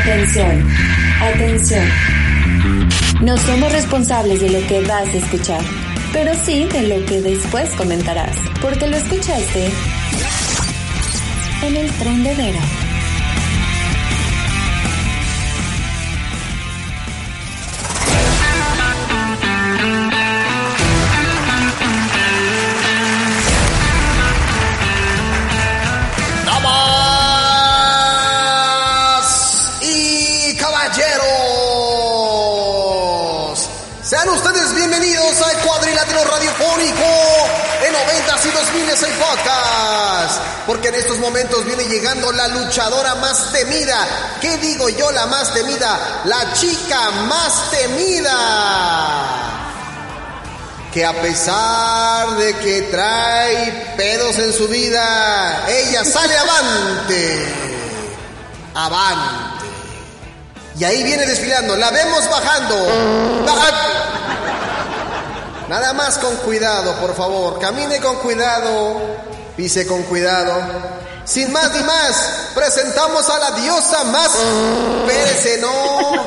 Atención, atención. No somos responsables de lo que vas a escuchar, pero sí de lo que después comentarás, porque lo escuchaste en el tren de. En 90 y 2000 es el podcast, porque en estos momentos viene llegando la luchadora más temida, ¿qué digo yo la más temida? La chica más temida que a pesar de que trae pedos en su vida, ella sale avante, avante. Y ahí viene desfilando, la vemos bajando. Nada más con cuidado, por favor, camine con cuidado, pise con cuidado. Sin más ni más, presentamos a la diosa más... Espérese, no.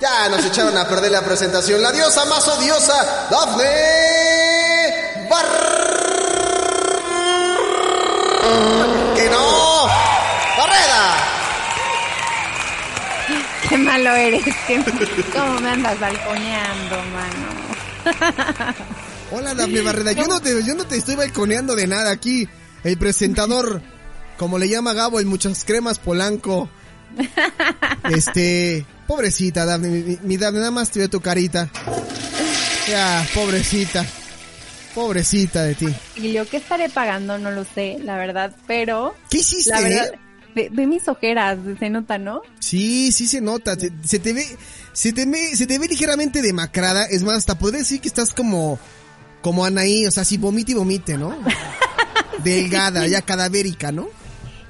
Ya nos echaron a perder la presentación. La diosa más odiosa, Dafne malo eres, que cómo me andas balconeando, mano. Hola, Dafne Barreda. Yo no, te, yo no te estoy balconeando de nada aquí. El presentador, como le llama Gabo, el Muchas Cremas Polanco. Este, pobrecita, Dafne. Mi, mi Dafne, nada más te veo tu carita. Ya, pobrecita. Pobrecita de ti. Y yo, ¿qué estaré pagando? No lo sé, la verdad, pero... ¿Qué hiciste? La verdad, eh? Ve, ve mis ojeras, se nota, ¿no? Sí, sí se nota. Se, se te ve, se te ve, se te ve ligeramente demacrada. Es más, hasta podría decir que estás como, como Anaí, o sea, si vomite y vomite, ¿no? Delgada, ya cadavérica, ¿no?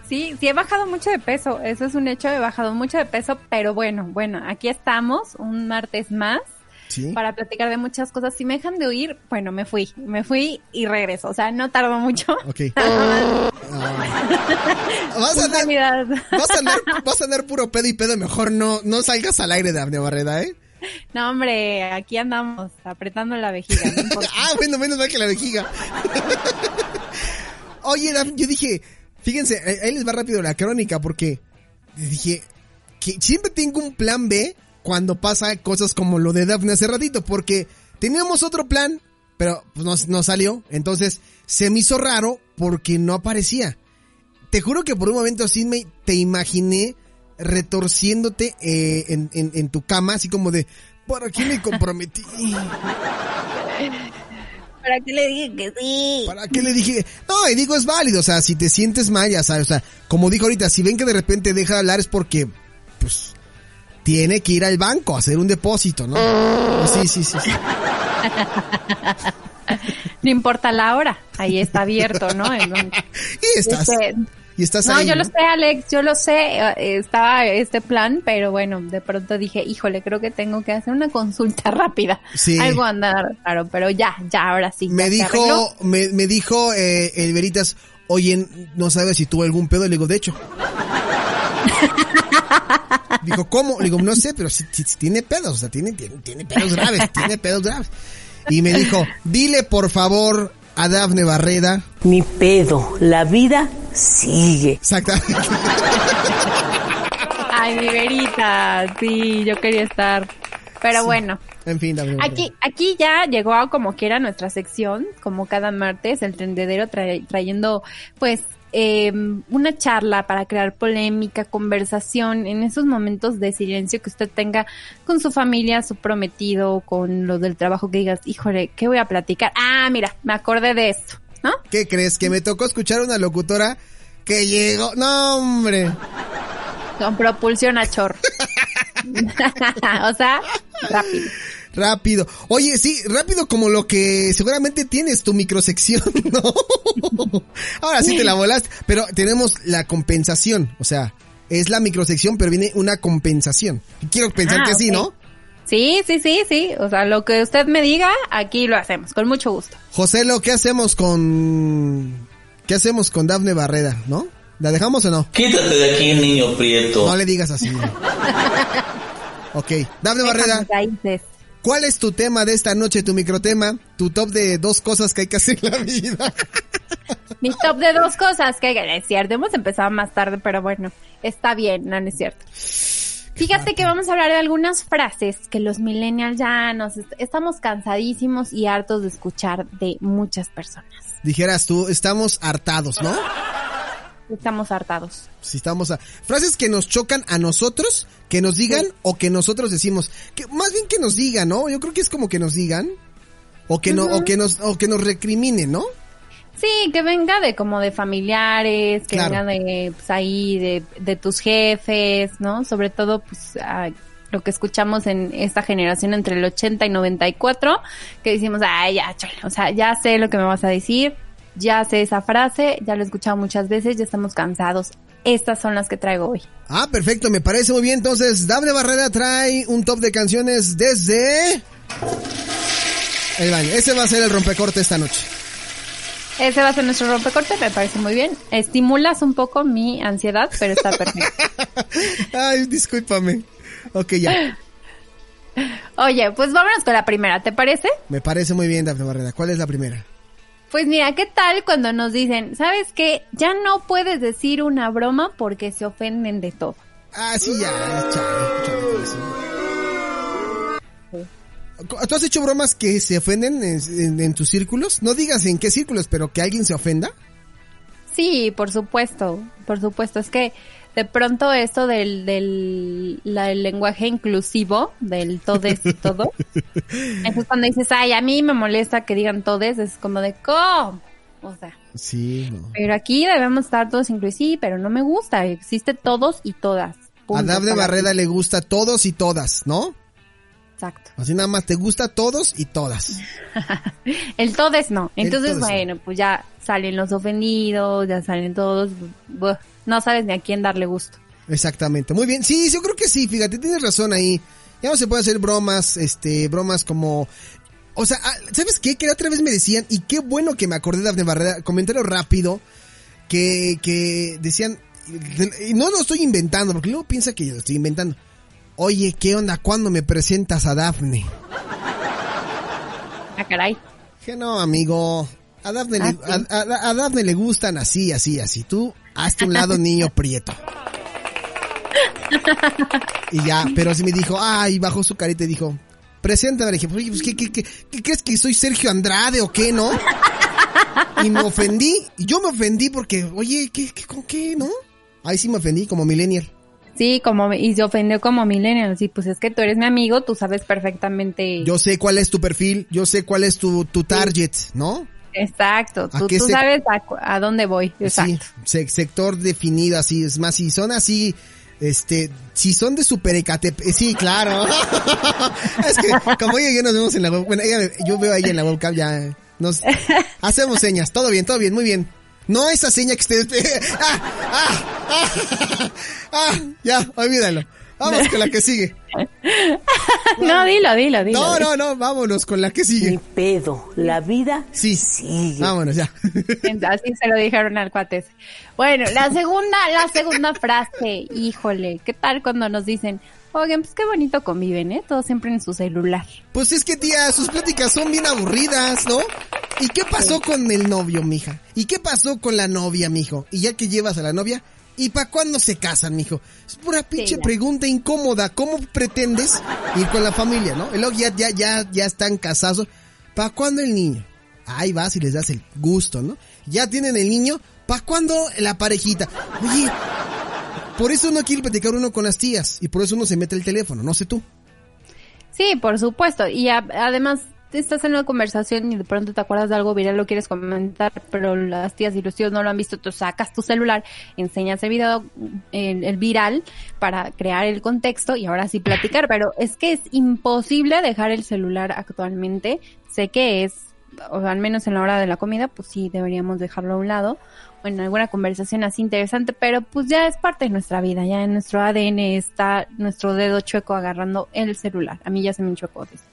Sí, sí he bajado mucho de peso, eso es un hecho, he bajado mucho de peso, pero bueno, bueno, aquí estamos, un martes más. Sí. Para platicar de muchas cosas. Si me dejan de oír, bueno, me fui, me fui y regreso. O sea, no tardó mucho. Ok. Vas a, andar, Puntualidad. vas, a andar, vas a andar puro pedo y pedo. Mejor no, no salgas al aire, Dafne Barreda, ¿eh? No, hombre, aquí andamos apretando la vejiga. no ah, bueno, menos mal que la vejiga. Oye, Dafne, yo dije, fíjense, eh, ahí les va rápido la crónica porque dije que siempre tengo un plan B cuando pasa cosas como lo de Dafne hace ratito, porque teníamos otro plan, pero pues, no, no salió. Entonces se me hizo raro porque no aparecía. Te juro que por un momento así me te imaginé retorciéndote eh, en, en, en tu cama, así como de, ¿para qué me comprometí? ¿Para qué le dije que sí? ¿Para qué le dije? No, y digo, es válido, o sea, si te sientes mal, ya sabes, o sea, como dijo ahorita, si ven que de repente deja de hablar es porque, pues, tiene que ir al banco a hacer un depósito, ¿no? Sí, sí, sí. sí. No importa la hora, ahí está abierto, ¿no? Y estás, Este, y estás no, ahí. yo ¿no? lo sé, Alex, yo lo sé, eh, estaba este plan, pero bueno, de pronto dije, híjole, creo que tengo que hacer una consulta rápida. Sí. Algo anda raro, pero ya, ya, ahora sí. Me dijo, me, me dijo eh, el Veritas, oye, no sabes si tuvo algún pedo, le digo, de hecho. Dijo, ¿cómo? Le digo, no sé, pero si, si- si tiene pedos, o sea, tiene, tiene, tiene pedos graves, tiene pedos graves. Y me dijo, dile por favor a Dafne Barreda. Ni pedo, la vida sigue. Exactamente. Ay, mi verita, sí, yo quería estar. Pero bueno, En fin, Dafne Barreda. Aquí, aquí ya llegó a como quiera nuestra sección, como cada martes, el tendedero trae- trayendo pues eh, una charla para crear polémica, conversación en esos momentos de silencio que usted tenga con su familia, su prometido, con los del trabajo que digas, híjole, ¿qué voy a platicar? Ah, mira, me acordé de esto. ¿no? ¿Qué crees? Que me tocó escuchar una locutora que llegó. No, hombre. Con propulsión a chorro. o sea, rápido. Rápido. Oye, sí, rápido como lo que seguramente tienes tu microsección, ¿no? Ahora sí te la volaste, pero tenemos la compensación, o sea, es la microsección, pero viene una compensación. Quiero pensar Ah, que sí, ok. ¿no? Sí, sí, sí, sí. O sea, lo que usted me diga, aquí lo hacemos, con mucho gusto. José, lo ¿qué hacemos con qué hacemos con Dafne Barreda, no? ¿La dejamos o no? Quítate de aquí, niño prieto. No le digas así. ok, Dafne raíces. ¿Cuál es tu tema de esta noche, tu microtema? Tu top de dos cosas que hay que hacer en la vida. Mi top de dos cosas que es cierto, hemos empezado más tarde, pero bueno, está bien, no, no es cierto. Fíjate que vamos a hablar de algunas frases que los millennials ya nos est- estamos cansadísimos y hartos de escuchar de muchas personas. Dijeras tú, estamos hartados, ¿no? Estamos hartados. Si estamos a... Frases que nos chocan a nosotros, que nos digan o que nosotros decimos. Que, más bien que nos digan, ¿no? Yo creo que es como que nos digan. O que no, o que nos, o que nos recriminen, ¿no? Sí, que venga de como de familiares, que Claro. venga de pues ahí de, de tus jefes, ¿no? Sobre todo pues lo que escuchamos en esta generación entre el 80 y 94, que decimos, ay, ya, chale, o sea, ya sé lo que me vas a decir, ya sé esa frase, ya lo he escuchado muchas veces, ya estamos cansados. Estas son las que traigo hoy. Ah, perfecto, me parece muy bien. Entonces, Dable Barrera trae un top de canciones desde... El baño. Ese va a ser el rompecorte esta noche. Ese va a ser nuestro rompecorte, me parece muy bien. Estimulas un poco mi ansiedad, pero está perfecto. Ay, discúlpame. Ok, ya. Oye, pues vámonos con la primera, ¿te parece? Me parece muy bien, Dafne Barrera. ¿Cuál es la primera? Pues mira, ¿qué tal cuando nos dicen, sabes qué? Ya no puedes decir una broma porque se ofenden de todo. Ah, sí, ya. chale, chale. ¿Tú has hecho bromas que se ofenden en, en- en tus círculos? No digas en qué círculos, pero que alguien se ofenda. Sí, por supuesto, por supuesto. Es que de pronto esto del, del la- el lenguaje inclusivo, del todes y todo, eso es cuando dices, ay, a mí me molesta que digan todes, es como de, ¿cómo? O sea, Sí, no. pero aquí debemos estar todos incluidos, sí, pero no me gusta, existe todos y todas. A Dafne para Barrera le gusta todos y todas, ¿no? Exacto. Así nada más te gusta todos y todas. El todes no. Entonces, todes no. bueno, pues ya salen los ofendidos, ya salen todos. buh, no sabes ni a quién darle gusto. Exactamente. Muy bien. Sí, yo creo que sí, fíjate, tienes razón ahí. Ya no se puede hacer bromas, este, bromas como... O sea, ah, ¿sabes qué? Que la otra vez me decían, y qué bueno que me acordé de Dafne Barrera, comentario rápido, que, que decían, y no lo estoy inventando, porque luego piensa que yo lo estoy inventando. Oye, ¿qué onda? ¿Cuándo me presentas a Dafne? Ah, caray. Que no, amigo. A Dafne, le, Ah, sí. a, a- a Dafne le gustan así, así, así. Tú, hazte un lado, niño prieto. Y ya, pero sí me dijo, ay, bajó su carita y dijo, preséntame. Le dije, oye, pues, ¿qué, qué, qué, qué crees que soy Sergio Andrade o qué, no? Y me ofendí, y yo me ofendí porque, oye, ¿qué, qué, con qué, no? Ahí sí me ofendí como millennial. Sí, como, y se ofendió como millennial. Sí, pues es que tú eres mi amigo, tú sabes perfectamente. Yo sé cuál es tu perfil, yo sé cuál es tu, tu target, ¿no? Exacto, ¿A tú, sabes a, a dónde voy. Exacto. Sí, se- sector definido así, es más, si son así, este, si son de Super Ecatepec, sí, claro. es que como ella y yo nos vemos en la web, bueno, ella- yo veo a ella en la webcam, ya nos hacemos señas, todo bien, todo bien, muy bien. No esa seña que ustedes... ah, ah, ah, ah, ya, olvídalo. Vamos con la que sigue. no, dilo, dilo, dilo. No, no, no, vámonos con la que sigue. pedo. La vida Sí. sigue. Vámonos ya. Así se lo dijeron al cuate ese. Bueno, la segunda, la segunda frase, híjole, ¿qué tal cuando nos dicen, oigan, pues qué bonito conviven, ¿eh? Todos siempre en su celular. Pues es que tía, sus pláticas son bien aburridas, ¿no? ¿Y qué pasó con el novio, mija? ¿Y qué pasó con la novia, mijo? Y ya que llevas a la novia, ¿y para cuándo se casan, mijo? Es pura pinche pregunta incómoda. ¿Cómo pretendes ir con la familia, no? Luego ya, ya, ya, ya están casados. ¿Para cuándo el niño? Ahí vas y les das el gusto, ¿no? Ya tienen el niño. ¿Para cuándo la parejita? Oye, por eso uno quiere platicar uno con las tías. Y por eso uno se mete el teléfono, no sé tú. Sí, por supuesto. Y a- además, estás en una conversación y de pronto te acuerdas de algo viral, lo quieres comentar, pero las tías y los tíos no lo han visto, tú sacas tu celular, enseñas el video, el, el viral para crear el contexto y ahora sí platicar, pero es que es imposible dejar el celular actualmente. Sé que es, o al menos en la hora de la comida, pues sí deberíamos dejarlo a un lado o en alguna conversación así interesante, pero pues ya es parte de nuestra vida, ya en nuestro ADN está nuestro dedo chueco agarrando el celular. A mí ya se me enchuecó esto.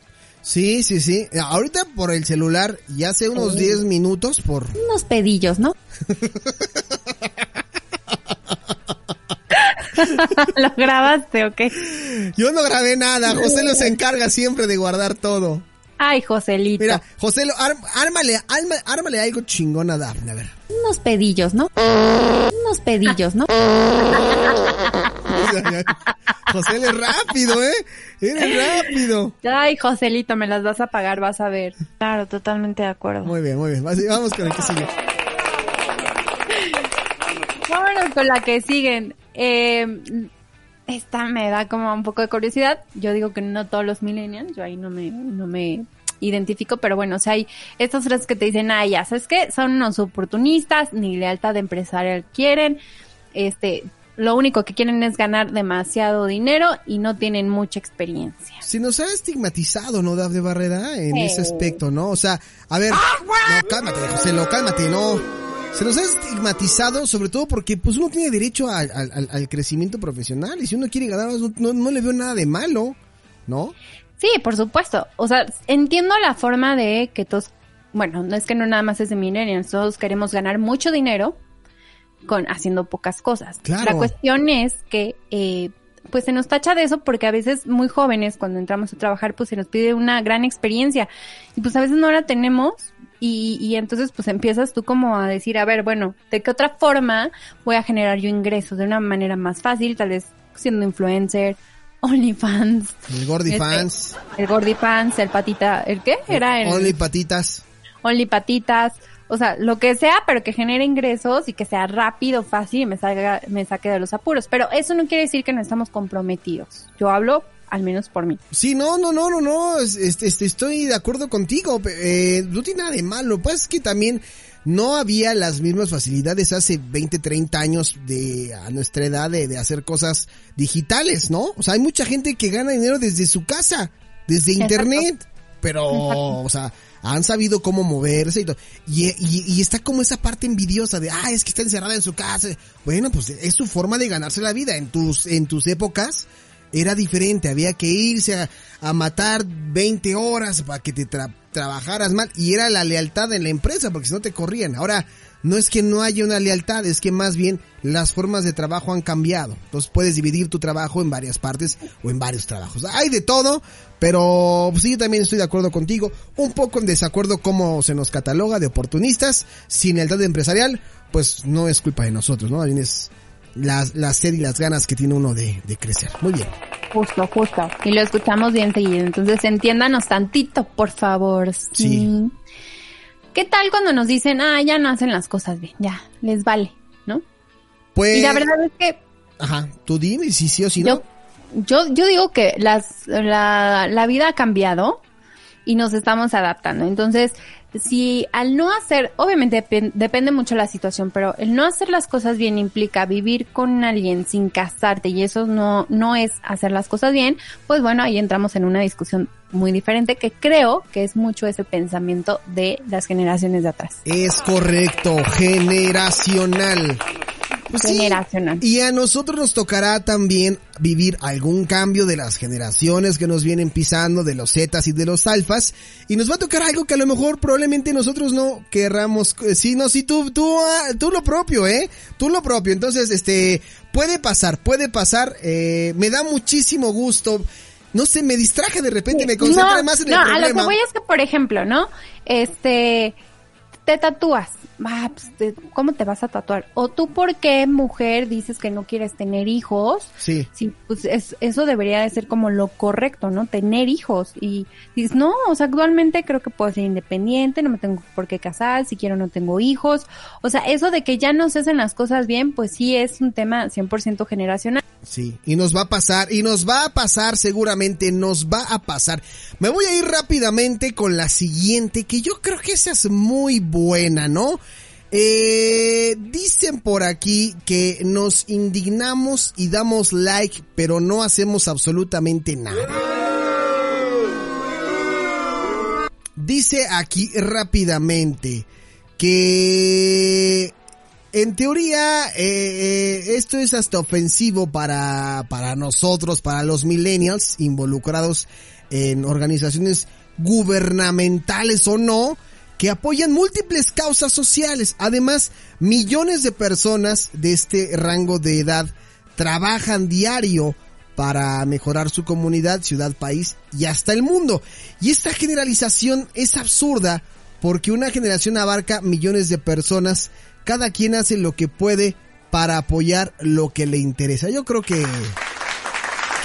Sí, sí, sí. Ahorita por el celular, ya hace unos 10 minutos por... Unos pedillos, ¿no? ¿Lo grabaste o qué? Yo no grabé nada, José lo se encarga siempre de guardar todo. Ay, Joselito. Mira, José, ármale, ármale, algo chingón a Daphne, a ver. Unos pedillos, ¿no? Unos pedillos, ¿no? José, eres rápido, ¿eh? Eres rápido. Ay, Joselito, me las vas a pagar, vas a ver. Claro, totalmente de acuerdo. Muy bien, muy bien. Vamos con el que sigue. Vámonos con la que siguen. Eh, esta me da como un poco de curiosidad. Yo digo que no todos los millennials, yo ahí no me, no me identifico, pero bueno, o sea, hay estas frases que te dicen, ah, ya, ¿sabes qué? Son unos oportunistas, ni lealtad empresarial quieren, este, lo único que quieren es ganar demasiado dinero y no tienen mucha experiencia. Se nos ha estigmatizado, ¿no, de Barrera? En ese aspecto, ¿no? O sea, a ver, no, cálmate, José, lo cálmate, no. Se nos ha estigmatizado, sobre todo porque pues uno tiene derecho al, al, crecimiento profesional y si uno quiere ganar, no, no le veo nada de malo, ¿no? Sí, por supuesto. O sea, entiendo la forma de que todos, bueno, no es que no nada más es de millennials, todos queremos ganar mucho dinero con haciendo pocas cosas. La cuestión es que eh, pues se nos tacha de eso porque a veces muy jóvenes cuando entramos a trabajar pues se nos pide una gran experiencia y pues a veces no la tenemos y, y entonces pues empiezas tú como a decir, a ver, bueno, ¿de qué otra forma voy a generar yo ingresos de una manera más fácil? Tal vez siendo influencer, OnlyFans. El Gordy este, Fans. El Gordy Fans, el Patita, ¿el qué? Era el... Only Patitas. Only Patitas. O sea, lo que sea, pero que genere ingresos y que sea rápido, fácil y me, salga, me saque de los apuros. Pero eso no quiere decir que no estamos comprometidos. Yo hablo al menos por mí. Sí, no, no, no, no, no, este, este, estoy de acuerdo contigo, eh, no tiene nada de malo, pues que también no había las mismas facilidades hace 20, 30 años de a nuestra edad de, hacer cosas digitales, ¿no? O sea, hay mucha gente que gana dinero desde su casa, desde internet, pero, o sea, han sabido cómo moverse y todo. Y, y, está como esa parte envidiosa de, ah, es que está encerrada en su casa. Bueno, pues es su forma de ganarse la vida. En tus, en tus épocas, era diferente, había que irse a, matar 20 horas para que te trabajaras mal y era la lealtad en la empresa porque si no te corrían. Ahora, no es que no haya una lealtad, es que más bien las formas de trabajo han cambiado. Entonces puedes dividir tu trabajo en varias partes o en varios trabajos. Hay de todo, pero pues, sí, yo también estoy de acuerdo contigo. Un poco en desacuerdo cómo se nos cataloga de oportunistas, sin lealtad empresarial, pues no es culpa de nosotros, ¿no? También es la, la sed y las ganas que tiene uno de, crecer. Muy bien. Justo, justo. Y lo escuchamos bien seguido. Entonces entiéndanos tantito, por favor. Sí. ¿Qué tal cuando nos dicen, ah, ya no hacen las cosas bien, ya, les vale, ¿no? Pues... Y la verdad es que... Ajá, tú dime si sí o si no. Yo, yo, digo que las, la, la vida ha cambiado y nos estamos adaptando. Entonces, si al no hacer, obviamente depende mucho la situación, pero el no hacer las cosas bien implica vivir con alguien sin casarte y eso no, no es hacer las cosas bien, pues bueno, ahí entramos en una discusión muy diferente que creo que es mucho ese pensamiento de las generaciones de atrás. Es correcto, generacional. Pues generacional. y a nosotros nos tocará también vivir algún cambio de las generaciones que nos vienen pisando, de los Zetas y de los Alfas, y nos va a tocar algo que a lo mejor probablemente nosotros no querramos, eh, sí, no, sí, tú, tú, ah, tú lo propio, eh, tú lo propio, entonces, este, puede pasar, puede pasar, eh, me da muchísimo gusto, no sé, me distraje de repente, me concentré más en el problema. No, a lo que voy es que, por ejemplo, ¿no? Este, te tatúas. Ah, pues, ¿Cómo te vas a tatuar? O tú, ¿por qué, mujer, dices que no quieres tener hijos? Sí. Sí, pues es, eso debería de ser como lo correcto, ¿no? Tener hijos. Y dices, no, o sea, actualmente creo que puedo ser independiente, no me tengo por qué casar, si quiero no tengo hijos. O sea, eso de que ya no se hacen las cosas bien, pues sí es un tema 100% generacional. Sí, y nos va a pasar, y nos va a pasar seguramente, nos va a pasar. Me voy a ir rápidamente con la siguiente, que yo creo que esa es muy buena, ¿no? Eh, dicen por aquí que nos indignamos y damos like, pero no hacemos absolutamente nada. Dice aquí rápidamente que en teoría, eh, eh, esto es hasta ofensivo para, para nosotros, para los millennials involucrados en organizaciones gubernamentales o no, que apoyan múltiples causas sociales. Además, millones de personas de este rango de edad trabajan diario para mejorar su comunidad, ciudad, país y hasta el mundo. Y esta generalización es absurda porque una generación abarca millones de personas, cada quien hace lo que puede para apoyar lo que le interesa. Yo creo que, que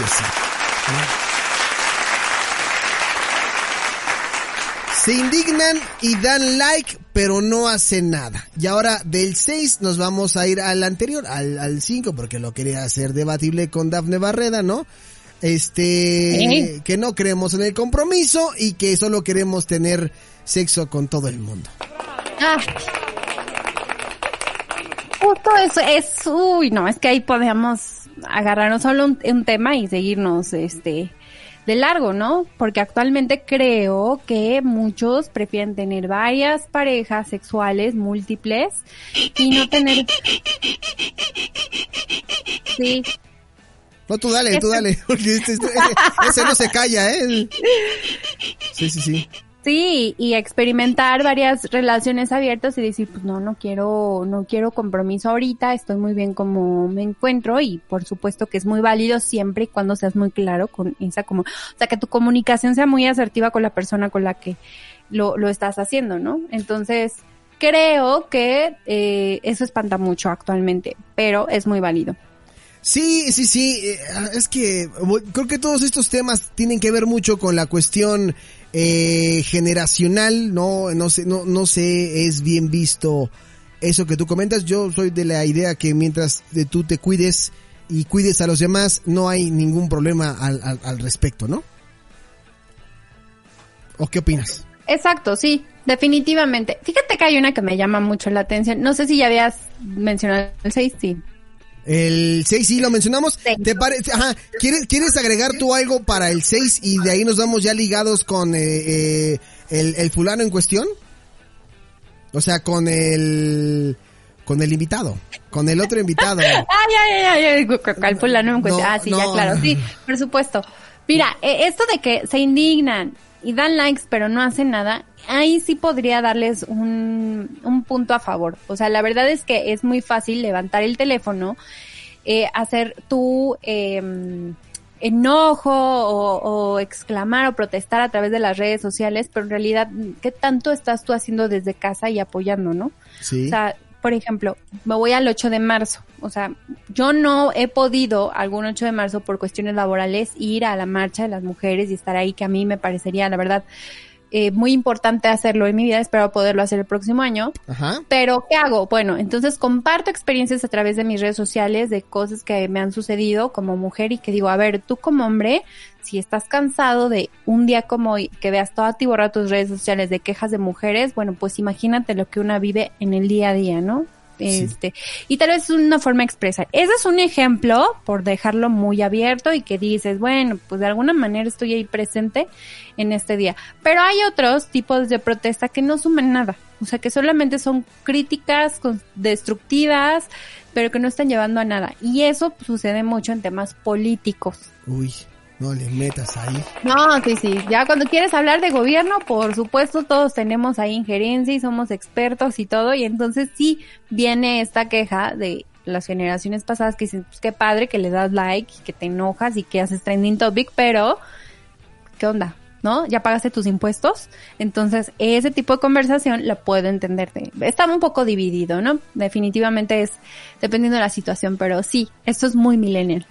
sí. Se indignan y dan like, pero no hacen nada. Y ahora del 6 nos vamos a ir al anterior, al, al 5, porque lo quería hacer debatible con Dafne Barreda, ¿no? Este, que no creemos en el compromiso y que solo queremos tener sexo con todo el mundo. Ah. Justo eso es, uy, no, es que ahí podemos agarrarnos solo un, un tema y seguirnos, este, de largo, ¿no? Porque actualmente creo que muchos prefieren tener varias parejas sexuales múltiples y no tener, sí, No, tú dale, tú dale, porque este- este- ese, ese no se calla, ¿eh? Sí, sí, sí. Sí, y experimentar varias relaciones abiertas y decir, pues no, no quiero, no quiero compromiso ahorita, estoy muy bien como me encuentro y por supuesto que es muy válido siempre y cuando seas muy claro con esa como, o sea, que tu comunicación sea muy asertiva con la persona con la que lo, lo estás haciendo, ¿no? Entonces, creo que eh, eso espanta mucho actualmente, pero es muy válido. Sí, sí, sí, eh, es que creo que todos estos temas tienen que ver mucho con la cuestión eh, generacional, no, no sé, no, no sé, es bien visto eso que tú comentas. Yo soy de la idea que mientras de tú te cuides y cuides a los demás, no hay ningún problema al, al, al respecto, ¿no? ¿O qué opinas? Exacto, sí, definitivamente. Fíjate que hay una que me llama mucho la atención. No sé si ya habías mencionado el 6, sí. El 6 sí lo mencionamos. Sí. ¿Te parece? Ajá. ¿Quieres, ¿Quieres agregar tú algo para el 6 y de ahí nos vamos ya ligados con eh, eh, el, el fulano en cuestión? O sea, con el con el invitado, con el otro invitado. Ay, ay, ay, ay, ¿cuál fulano en cuestión? No, Ah, sí, no, ya, claro, sí, por supuesto. Mira, eh, esto de que se indignan y dan likes pero no hacen nada, ahí sí podría darles un, un punto a favor. O sea, la verdad es que es muy fácil levantar el teléfono, eh, hacer tu eh, enojo o, o exclamar o protestar a través de las redes sociales, pero en realidad, ¿qué tanto estás tú haciendo desde casa y apoyando, no? Sí. O sea, por ejemplo, me voy al 8 de marzo. O sea, yo no he podido algún 8 de marzo por cuestiones laborales ir a la marcha de las mujeres y estar ahí, que a mí me parecería, la verdad, eh, muy importante hacerlo en mi vida. Espero poderlo hacer el próximo año. Ajá. Pero, ¿qué hago? Bueno, entonces comparto experiencias a través de mis redes sociales de cosas que me han sucedido como mujer y que digo, a ver, tú como hombre, si estás cansado de un día como hoy, que veas toda atiborrada tus redes sociales de quejas de mujeres, bueno, pues imagínate lo que una vive en el día a día, ¿no? Este, y tal vez es una forma de expresar. Ese es un ejemplo por dejarlo muy abierto y que dices, bueno, pues de alguna manera estoy ahí presente en este día. Pero hay otros tipos de protesta que no suman nada. O sea, que solamente son críticas destructivas, pero que no están llevando a nada. Y eso sucede mucho en temas políticos. Uy, no le metas ahí. No, sí, sí. Ya cuando quieres hablar de gobierno, por supuesto, todos tenemos ahí injerencia y somos expertos y todo. Y entonces sí viene esta queja de las generaciones pasadas que dicen, pues qué padre que le das like que te enojas y que haces trending topic, pero ¿qué onda? ¿no? Ya pagaste tus impuestos. Entonces, ese tipo de conversación la puedo entender. Está un poco dividido, ¿no? Definitivamente es dependiendo de la situación, pero sí, esto es muy millennial.